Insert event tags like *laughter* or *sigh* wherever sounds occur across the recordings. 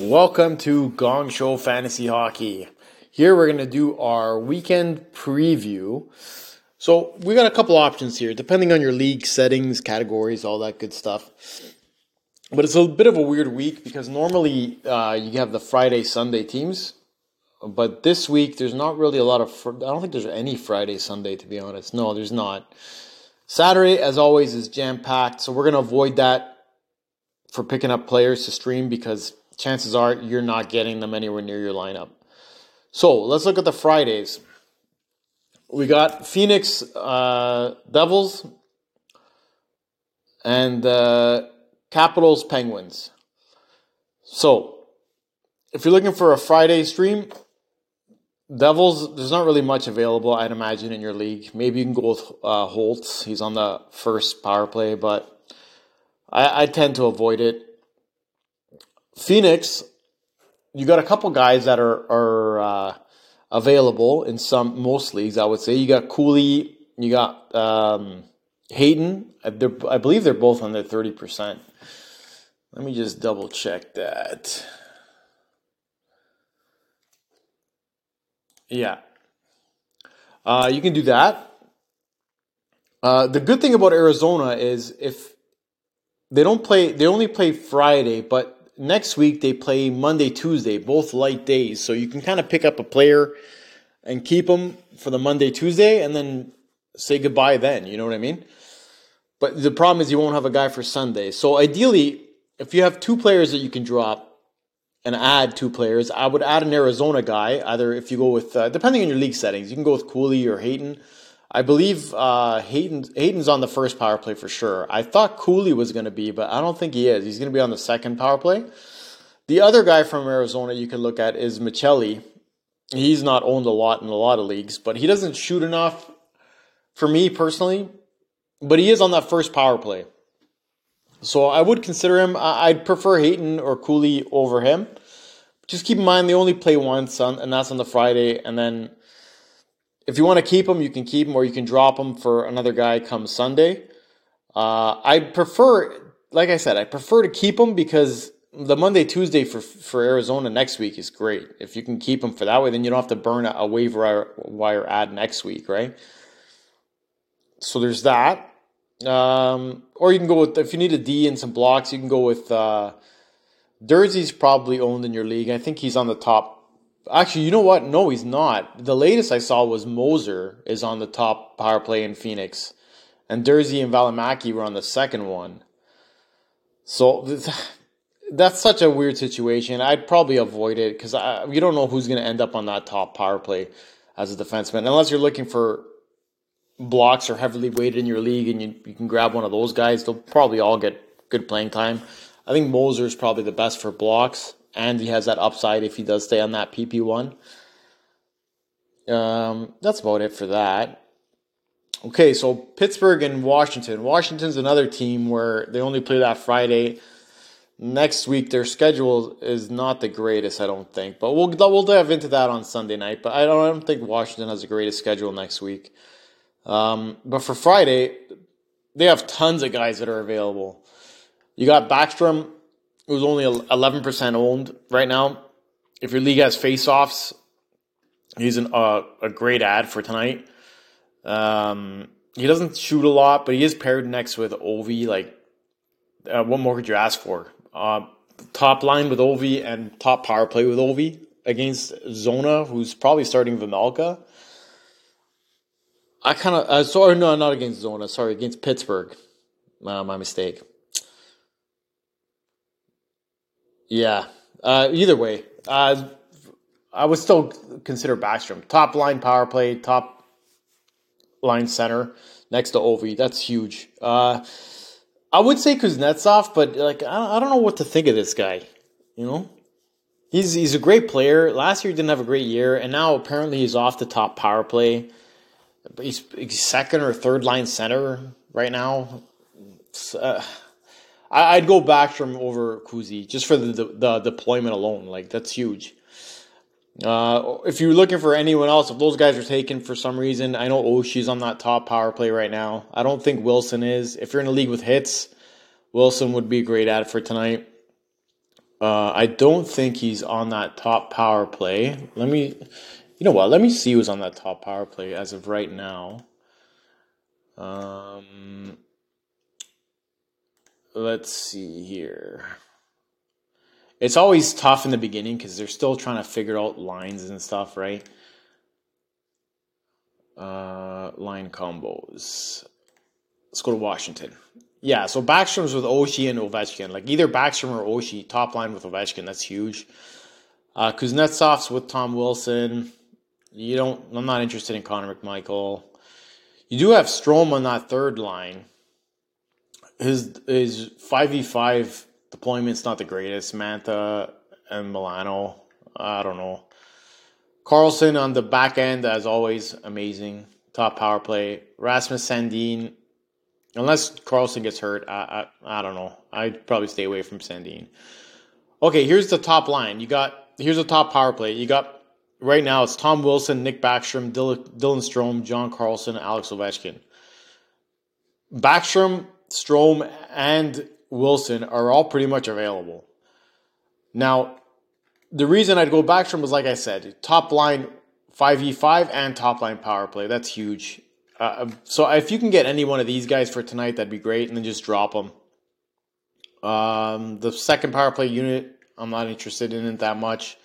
Welcome to Gong Show Fantasy Hockey. Here we're going to do our weekend preview. So we got a couple options here, depending on your league settings, categories, all that good stuff. But it's a bit of a weird week because normally uh, you have the Friday Sunday teams, but this week there's not really a lot of. Fr- I don't think there's any Friday Sunday to be honest. No, there's not. Saturday, as always, is jam packed, so we're going to avoid that for picking up players to stream because chances are you're not getting them anywhere near your lineup. So let's look at the Fridays. We got Phoenix uh, Devils and uh, Capitals Penguins. So if you're looking for a Friday stream, Devils, there's not really much available, I'd imagine, in your league. Maybe you can go with uh, Holtz. He's on the first power play, but I, I tend to avoid it. Phoenix, you got a couple guys that are are uh, available in some most leagues. I would say you got Cooley, you got um, Hayton. Uh, I believe they're both under thirty percent. Let me just double check that. Yeah, uh, you can do that. Uh, the good thing about Arizona is if they don't play, they only play Friday, but next week they play Monday, Tuesday, both light days. So you can kind of pick up a player and keep them for the Monday, Tuesday, and then say goodbye then. You know what I mean? But the problem is you won't have a guy for Sunday. So ideally, if you have two players that you can drop and add two players, I would add an Arizona guy. Either if you go with, uh, depending on your league settings, you can go with Cooley or Hayton. I believe uh, Hayton Hayton's on the first power play for sure. I thought Cooley was going to be, but I don't think he is. He's going to be on the second power play. The other guy from Arizona you can look at is Maccelli. He's not owned a lot in a lot of leagues, but he doesn't shoot enough for me personally. But he is on that first power play. So I would consider him. I'd prefer Hayton or Cooley over him. Just keep in mind they only play once, on, and that's on the Friday, and then if you want to keep them, you can keep them, or you can drop them for another guy come Sunday. Uh, I prefer, like I said, I prefer to keep them because the Monday Tuesday for for Arizona next week is great. If you can keep them for that way, then you don't have to burn a, waiver wire ad next week, right? So there's that. Um, or you can go with if you need a D and some blocks, you can go with uh, Durzi's probably owned in your league. I think he's on the top Actually, you know what? No, he's not. The latest I saw was Moser is on the top power play in Phoenix, and Durzi and Valimaki were on the second one. So *sighs* that's such a weird situation. I'd probably avoid it because you don't know who's going to end up on that top power play as a defenseman, unless you're looking for blocks or heavily weighted in your league, and you, you can grab one of those guys. They'll probably all get good playing time. I think Moser is probably the best for blocks and he has that upside if he does stay on that PP1. Um, that's about it for that. Okay, so Pittsburgh and Washington. Washington's another team where they only play that Friday. Next week, their schedule is not the greatest, I don't think. But we'll we'll dive into that on Sunday night. But I don't, I don't think Washington has the greatest schedule next week. Um, but for Friday, they have tons of guys that are available. You got Backstrom who's only 11% owned right now. If your league has face-offs, he's an, uh, a great ad for tonight. Um, he doesn't shoot a lot, but he is paired next with Ovi. Like, uh, what more could you ask for? Uh, top line with Ovi and top power play with Ovi against Zona, who's probably starting Vejmelka. I kind of uh, sorry, no, not against Zona. Sorry, against Pittsburgh. Uh, my mistake. Yeah. Uh, either way, uh, I would still consider Backstrom top line power play, top line center next to Ovi. That's huge. Uh, I would say Kuznetsov, but like I, I don't know what to think of this guy. You know, he's he's a great player. Last year he didn't have a great year, and now apparently he's off the top power play. He's, he's second or third line center right now. Uh, I, would go Backstrom over Kuzi just for the, the, the deployment alone. Like that's huge. Uh, if you're looking for anyone else, if those guys are taken for some reason, I know Oshie's on that top power play right now. I don't think Wilson is. If you're in a league with hits, Wilson would be a great ad for tonight. Uh, I don't think he's on that top power play. Let me, you know what? Let me see who's on that top power play as of right now. Um, let's see here. It's always tough in the beginning because they're still trying to figure out lines and stuff, right? Uh, line combos. Let's go to Washington. Yeah, so Backstrom's with Oshie and Ovechkin. Like either Backstrom or Oshie, top line with Ovechkin. That's huge. Uh, Kuznetsov's with Tom Wilson. You don't. I'm not interested in Connor McMichael. You do have Strome on that third line. His his five v five deployment's not the greatest. Mantha and Milano. I don't know. Carlson on the back end, as always, amazing. Top power play. Rasmus Sandin Unless Carlson gets hurt, I, I, I don't know. I'd probably stay away from Sandin. Okay, here's the top line. You got here's the top power play. You got right now it's Tom Wilson, Nick Backstrom, Dylan, Dylan Strome, John Carlson, Alex Ovechkin. Backstrom, Strome, and Wilson are all pretty much available. Now, the reason I'd go Backstrom was like I said, top line 5v5 and top line power play. That's huge. Uh, so if you can get any one of these guys for tonight, that'd be great, and then just drop them. Um, the second power play unit, I'm not interested in it that much.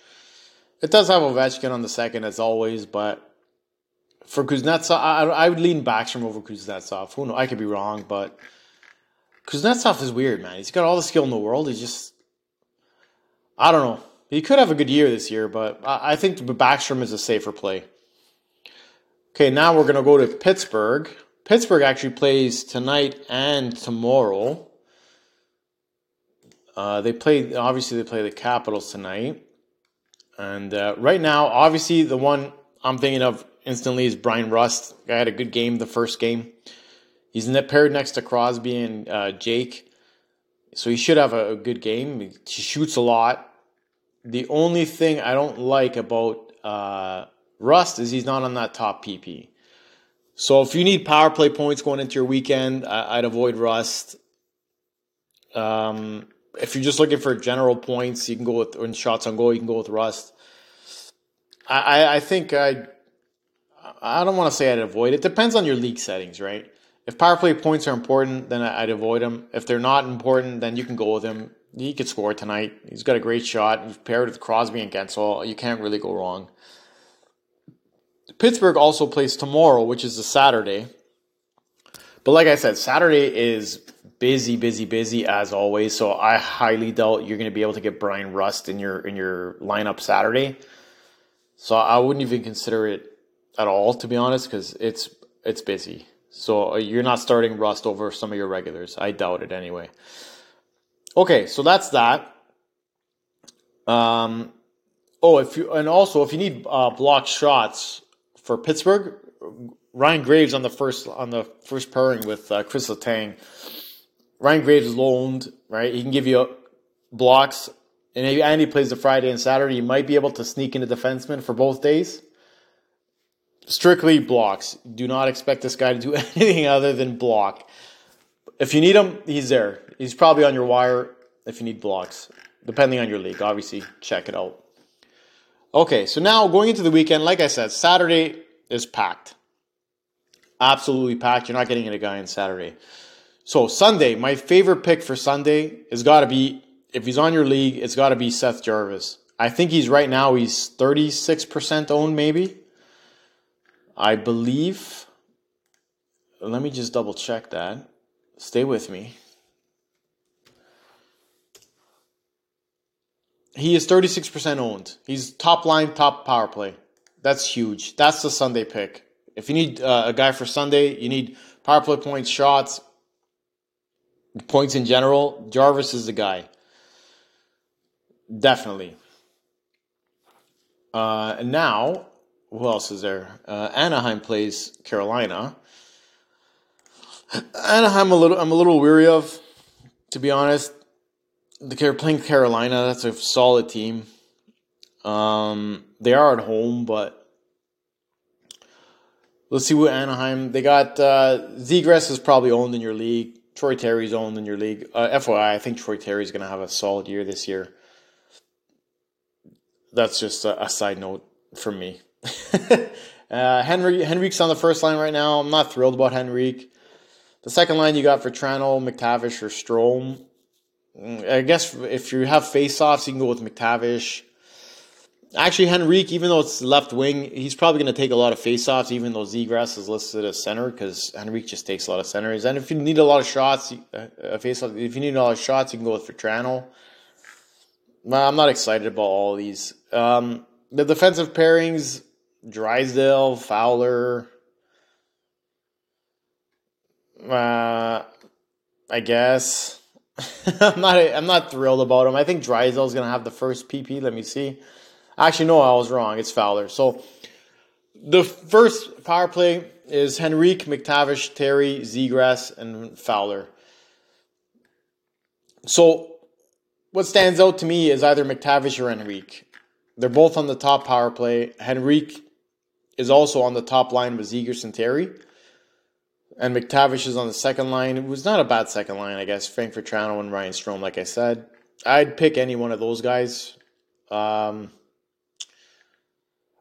It does have Ovechkin on the second, as always, but for Kuznetsov, I, I would lean Backstrom over Kuznetsov. Who knows? I could be wrong, but Kuznetsov is weird, man. He's got all the skill in the world. He's just, I don't know. He could have a good year this year, but I, I think Backstrom is a safer play. Okay, now we're going to go to Pittsburgh. Pittsburgh actually plays tonight and tomorrow. Uh, they play, obviously, they play the Capitals tonight. And uh, right now, obviously, the one I'm thinking of instantly is Bryan Rust. Guy had a good game the first game. He's paired next to Crosby and uh, Jake. So he should have a, a, good game. He shoots a lot. The only thing I don't like about uh, Rust is he's not on that top PP. So if you need power play points going into your weekend, I, would avoid Rust. Um, if you're just looking for general points, you can go with in shots on goal. You can go with Rust. I, I, I think I I don't want to say I'd avoid it. Depends on your league settings, right? If power play points are important, then I'd avoid him. If they're not important, then you can go with him. He could score tonight. He's got a great shot. You've paired with Crosby and Guentzel. You can't really go wrong. Pittsburgh also plays tomorrow, which is a Saturday. But like I said, Saturday is busy, busy, busy as always. So I highly doubt you're going to be able to get Bryan Rust in your in your lineup Saturday. So I wouldn't even consider it at all, to be honest, because it's it's busy. So uh, you're not starting Rust over some of your regulars. I doubt it anyway. Okay, so that's that. Um, oh, if you and also if you need uh, block shots, for Pittsburgh, Ryan Graves on the first on the first pairing with uh, Chris Letang. Ryan Graves loaned, right? He can give you blocks, and if Andy plays the Friday and Saturday, you might be able to sneak into defenseman for both days. Strictly blocks. Do not expect this guy to do *laughs* anything other than block. If you need him, he's there. He's probably on your wire if you need blocks, depending on your league. Obviously, check it out. Okay, so now going into the weekend, like I said, Saturday is packed. Absolutely packed. You're not getting a guy on Saturday. So Sunday, my favorite pick for Sunday has got to be if he's on your league, it's got to be Seth Jarvis. I think he's right now he's 36% owned maybe. I believe let me just double check that. Stay with me. He is 36% owned. He's top line, top power play. That's huge. That's the Sunday pick. If you need uh, a guy for Sunday, you need power play points, shots, points in general. Jarvis is the guy. Definitely. Uh, now, who else is there? Uh, Anaheim plays Carolina. Anaheim, a little, I'm a little weary of, to be honest they're playing Carolina. That's a solid team. Um, they are at home, but let's see what Anaheim. They got uh, is probably owned in your league. Troy Terry's owned in your league. Uh, FYI, I think Troy Terry's going to have a solid year this year. that's just a, a side note for me. *laughs* uh, Henry Henrique's on the first line right now. I'm not thrilled about Henrique. The second line you got Vatrano, McTavish, or Strome. Mm, I guess if you have face-offs, you can go with McTavish. Actually, Henrique, even though it's left wing, he's probably going to take a lot of face-offs, even though Zegras is listed as center, because Henrique just takes a lot of centers. And if you need a lot of shots, uh, face-off, if you need a lot of shots, you can go with Vatrano. I'm not excited about all these. Um, the defensive pairings: Drysdale, Fowler. Uh, I guess *laughs* I'm not. I'm not thrilled about him. I think Drysdale's gonna have the first PP. Let me see. Actually, no, I was wrong. It's Fowler. So the first power play is Henrique, McTavish, Terry, Zegras, and Fowler. So what stands out to me is either McTavish or Henrique. They're both on the top power play. Henrique is also on the top line with Zegras and Terry. And McTavish is on the second line. It was not a bad second line, I guess. Frank Vatrano and Ryan Strome, like I said. I'd pick any one of those guys. Um,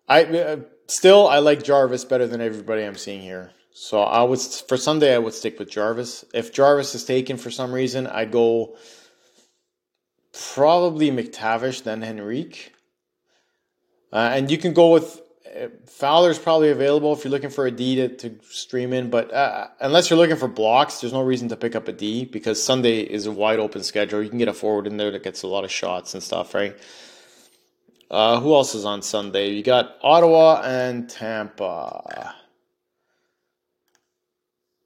I uh, still I like Jarvis better than everybody I'm seeing here. So I would for Sunday I would stick with Jarvis. If Jarvis is taken for some reason, I'd go probably McTavish then Henrique. Uh, and you can go with Fowler's probably available if you're looking for a D to, to stream in, but uh, unless you're looking for blocks, there's no reason to pick up a D because Sunday is a wide open schedule. You can get a forward in there that gets a lot of shots and stuff, right? Uh, who else is on Sunday? You got Ottawa and Tampa.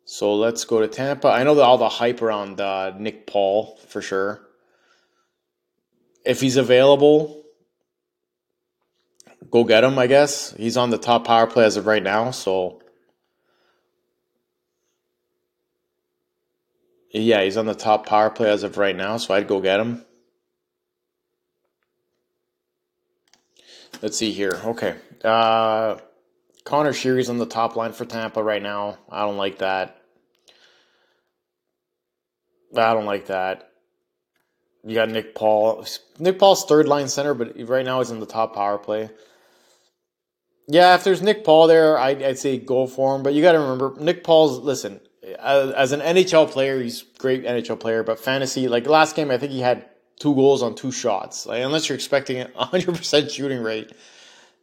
So let's go to Tampa. I know that all the hype around uh, Nick Paul for sure. If he's available, go get him. I guess he's on the top power play as of right now. So yeah, he's on the top power play as of right now. So I'd go get him. Let's see here. Okay. Uh, Conor Sheary's on the top line for Tampa right now. I don't like that. I don't like that. You got Nick Paul. Nick Paul's third line center, but right now he's in the top power play. Yeah, if there's Nick Paul there, I'd, I'd say go for him. But you got to remember, Nick Paul's, listen, as an NHL player, he's great NHL player, but fantasy, like last game, I think he had two goals on two shots. Like unless you're expecting a 100% shooting rate,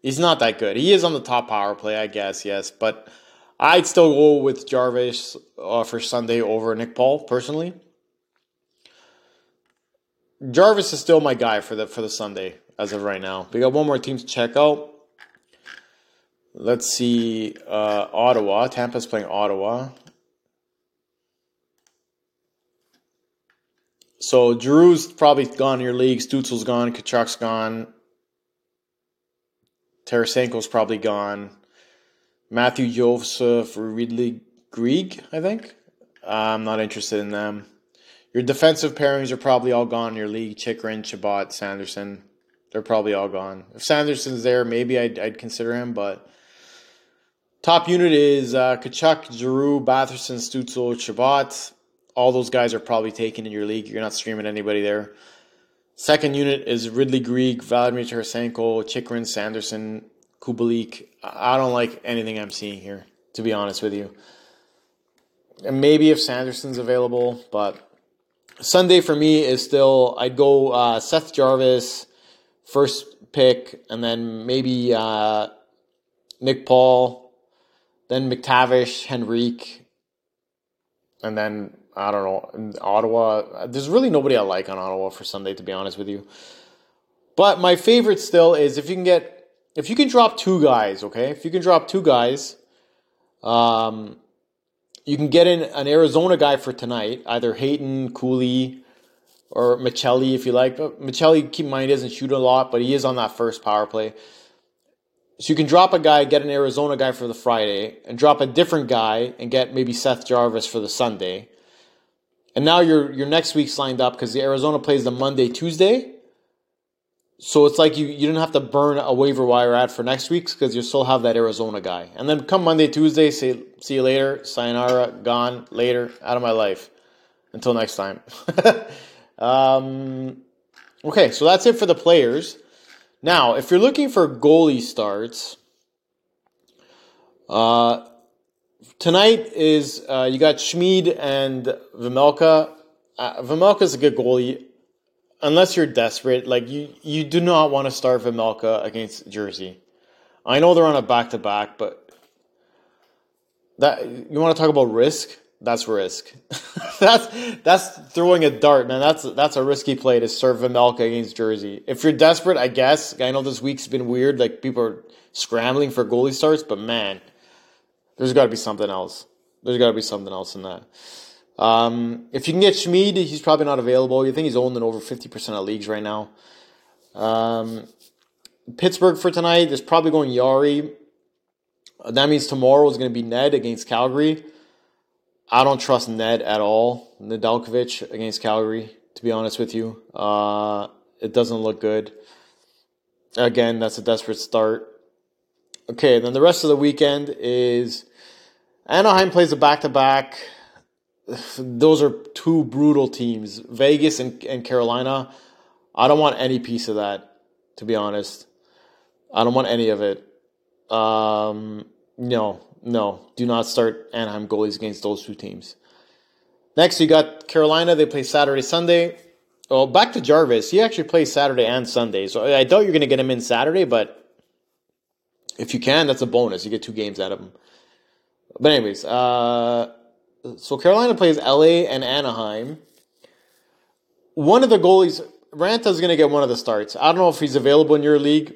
he's not that good. He is on the top power play, I guess, yes, but I'd still go with Jarvis uh, for Sunday over Nick Paul personally. Jarvis is still my guy for the for the Sunday as of right now. We got one more team to check out. Let's see, uh, Ottawa. Tampa's playing Ottawa. So Drew's probably gone in your league. Stützle's gone. Tkachuk's gone. Tarasenko's probably gone. Matthew Joseph, Ridley Greig, I think. I'm not interested in them. Your defensive pairings are probably all gone in your league. Chychrun, Chabot, Sanderson. They're probably all gone. If Sanderson's there, maybe I'd, I'd consider him, but top unit is uh, Tkachuk, Giroux, Batherson, Stützle, Chabot all those guys are probably taken in your league. You're not streaming anybody there. Second unit is Ridley Greig, Vladimir Tarasenko, Chychrun, Sanderson, Kubalik. I don't like anything I'm seeing here, to be honest with you. And maybe if Sanderson's available, but Sunday for me is still, I'd go uh, Seth Jarvis, first pick, and then maybe uh, Nick Paul, then McTavish, Henrique, and then I don't know. Ottawa, there's really nobody I like on Ottawa for Sunday, to be honest with you. But my favorite still is if you can get, if you can drop two guys, okay? If you can drop two guys, um, you can get in an Arizona guy for tonight, either Hayton, Cooley, or Maccelli if you like. But Maccelli, keep in mind, doesn't shoot a lot, but he is on that first power play. So you can drop a guy, get an Arizona guy for the Friday, and drop a different guy and get maybe Seth Jarvis for the Sunday. And now your your next week's lined up because the Arizona plays the Monday, Tuesday. So it's like you, you didn't have to burn a waiver wire ad for next week's because you still have that Arizona guy. And then come Monday, Tuesday, say see you later, sayonara, gone, later, out of my life. Until next time. *laughs* um, okay, so that's it for the players. Now, if you're looking for goalie starts, uh, tonight is uh, you got Schmid and Vejmelka. Uh, Vejmelka is a good goalie, unless you're desperate. Like you, you do not want to start Vejmelka against Jersey. I know they're on a back to back, but that you want to talk about risk? That's risk. *laughs* that's that's throwing a dart, man. That's that's a risky play to serve Vejmelka against Jersey. If you're desperate, I guess. I know this week's been weird. Like people are scrambling for goalie starts, but man, there's got to be something else. There's got to be something else in that. Um, if you can get Schmid, he's probably not available. You think he's owned in over 50% of leagues right now. Um, Pittsburgh for tonight is probably going Jarry. That means tomorrow is going to be Ned against Calgary. I don't trust Ned at all. Nedeljkovic against Calgary, to be honest with you. Uh, it doesn't look good. Again, that's a desperate start. Okay, then the rest of the weekend is Anaheim plays a back to back. Those are two brutal teams, Vegas and, and Carolina. I don't want any piece of that, to be honest. I don't want any of it. Um, no, no, do not start Anaheim goalies against those two teams. Next, you got Carolina. They play Saturday, Sunday. Well, back to Jarvis. He actually plays Saturday and Sunday. So I doubt you're going to get him in Saturday, but if you can, that's a bonus. You get two games out of him. But anyways, uh, so Carolina plays LA and Anaheim. One of the goalies, Raanta is going to get one of the starts. I don't know if he's available in your league.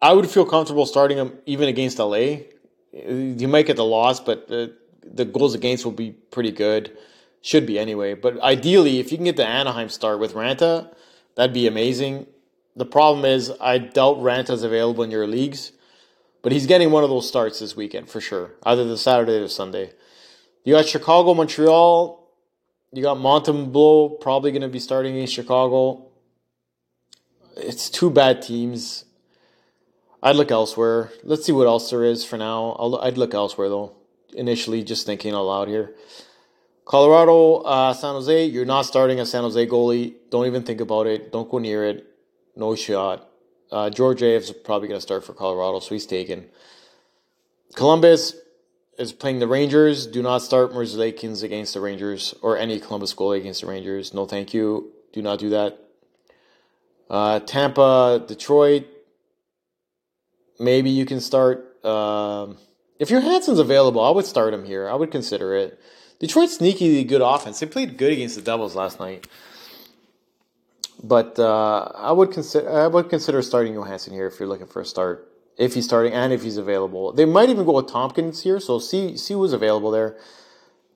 I would feel comfortable starting him even against LA. You might get the loss, but the, the goals against will be pretty good. Should be anyway. But ideally, if you can get the Anaheim start with Raanta, that'd be amazing. The problem is, I doubt Raanta's available in your leagues. But he's getting one of those starts this weekend for sure, either the Saturday or Sunday. You got Chicago, Montreal. You got Montembeault probably going to be starting in Chicago. It's two bad teams. I'd look elsewhere. Let's see what else there is for now. i would look elsewhere though. Initially, just thinking out here. Colorado, uh, San Jose. You're not starting a San Jose goalie. Don't even think about it. Don't go near it. No shot. Uh, Georgiev is probably going to start for Colorado, so he's taken. Columbus is playing the Rangers. Do not start Merzlikins against the Rangers or any Columbus goalie against the Rangers. No, thank you. Do not do that. Uh, Tampa, Detroit. Maybe you can start. Um, if Johansson's available, I would start him here. I would consider it. Detroit's sneaky good offense. They played good against the Devils last night. But uh, I would consider I would consider starting Johansson here if you're looking for a start. If he's starting and if he's available, they might even go with Tomkins here. So see see who's available there.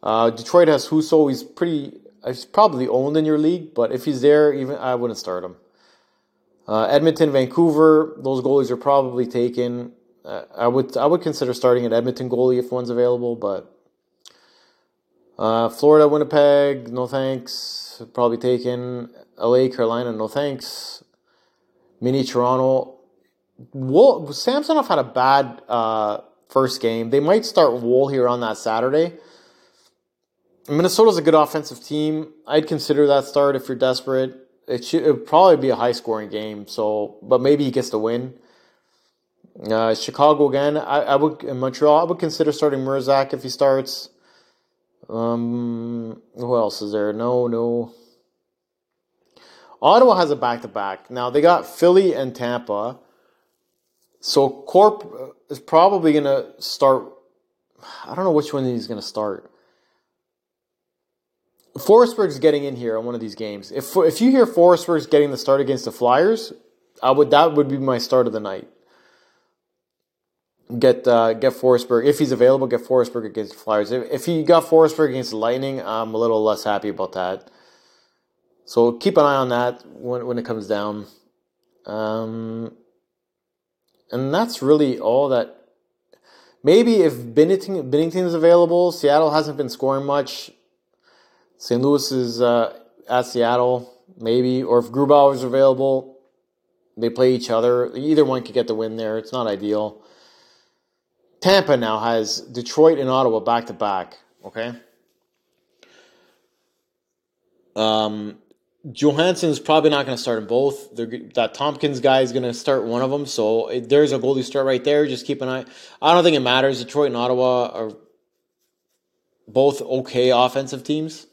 Uh, Detroit has Husso. He's pretty. He's probably owned in your league, but if he's there, even I wouldn't start him. Uh, Edmonton, Vancouver. Those goalies are probably taken. Uh, I would I would consider starting an Edmonton goalie if one's available, but uh, Florida, Winnipeg. No thanks. Probably taken. LA, Carolina, no thanks. Mini Toronto. Woll, Samsonov had a bad uh, first game. They might start Woll here on that Saturday. Minnesota's a good offensive team. I'd consider that start if you're desperate. It should it probably be a high scoring game. So, but maybe he gets the win. Uh, Chicago again. I, I would in Montreal. I would consider starting Mrazek if he starts. Um, who else is there? No, no. Ottawa has a back to back. Now they got Philly and Tampa. So Corp is probably going to start. I don't know which one he's going to start. Forsberg's getting in here on one of these games. If if you hear Forsberg's getting the start against the Flyers, I would that would be my start of the night. Get uh, get Forsberg if he's available. Get Forsberg against the Flyers. If if he got Forsberg against the Lightning, I'm a little less happy about that. So keep an eye on that when, when it comes down. Um, and that's really all that. Maybe if Binnington, Binnington is available, Seattle hasn't been scoring much. St. Louis is uh, at Seattle, maybe. Or if Grubauer is available, they play each other. Either one could get the win there. It's not ideal. Tampa now has Detroit and Ottawa back to back. Okay. Um, Johansson's probably not going to start in both. They're, that Tomkins guy is going to start one of them. So it, there's a goalie start right there. Just keep an eye. I don't think it matters. Detroit and Ottawa are both okay offensive teams.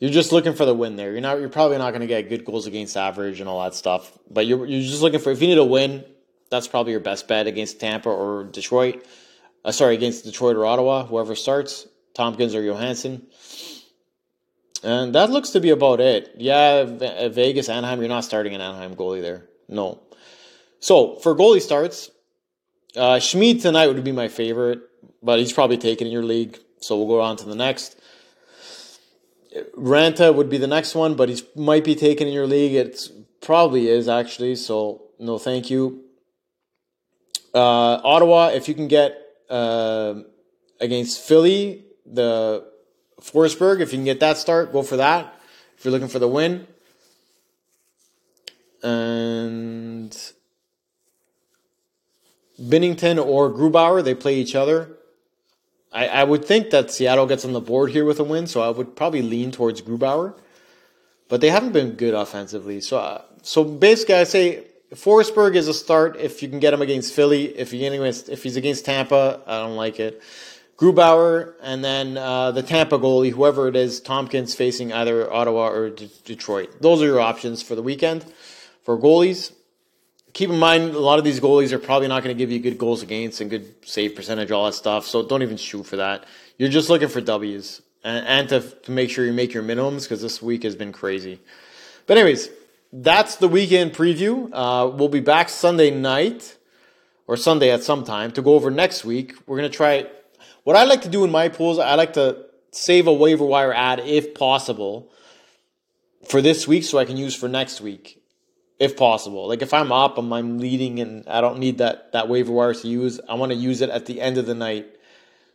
You're just looking for the win there. You're not. You're probably not going to get good goals against average and all that stuff. But you're you're just looking for if you need a win. That's probably your best bet against Tampa or Detroit. Uh, sorry, against Detroit or Ottawa, whoever starts, Tomkins or Johansson. And that looks to be about it. Yeah, Vegas, Anaheim, you're not starting an Anaheim goalie there. No. So for goalie starts, uh, Schmid tonight would be my favorite, but he's probably taken in your league. So we'll go on to the next. Raanta would be the next one, but he might be taken in your league. It probably is actually. So no, thank you. Uh, Ottawa, if you can get uh, against Philly, the Forsberg, if you can get that start, go for that. If you're looking for the win. And Binnington or Grubauer, they play each other. I, I would think that Seattle gets on the board here with a win, so I would probably lean towards Grubauer. But they haven't been good offensively. So, uh, so basically, I say Forsberg is a start if you can get him against Philly. If against, if he's against Tampa, I don't like it. Grubauer, and then uh, the Tampa goalie, whoever it is, Tomkins facing either Ottawa or D- Detroit. Those are your options for the weekend for goalies. Keep in mind, a lot of these goalies are probably not going to give you good goals against and good save percentage, all that stuff. So don't even shoot for that. You're just looking for W's and, and to, to make sure you make your minimums because this week has been crazy. But anyways, that's the weekend preview. Uh, we'll be back Sunday night or Sunday at some time to go over next week. We're going to try what I like to do in my pools, I like to save a waiver wire ad if possible for this week so I can use for next week if possible. Like if I'm up, I'm, I'm leading and I don't need that, that waiver wire to use, I want to use it at the end of the night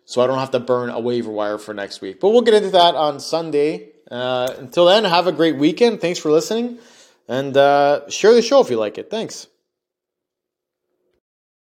so I don't have to burn a waiver wire for next week. But we'll get into that on Sunday. Uh, until then, have a great weekend. Thanks for listening and uh, share the show if you like it. Thanks.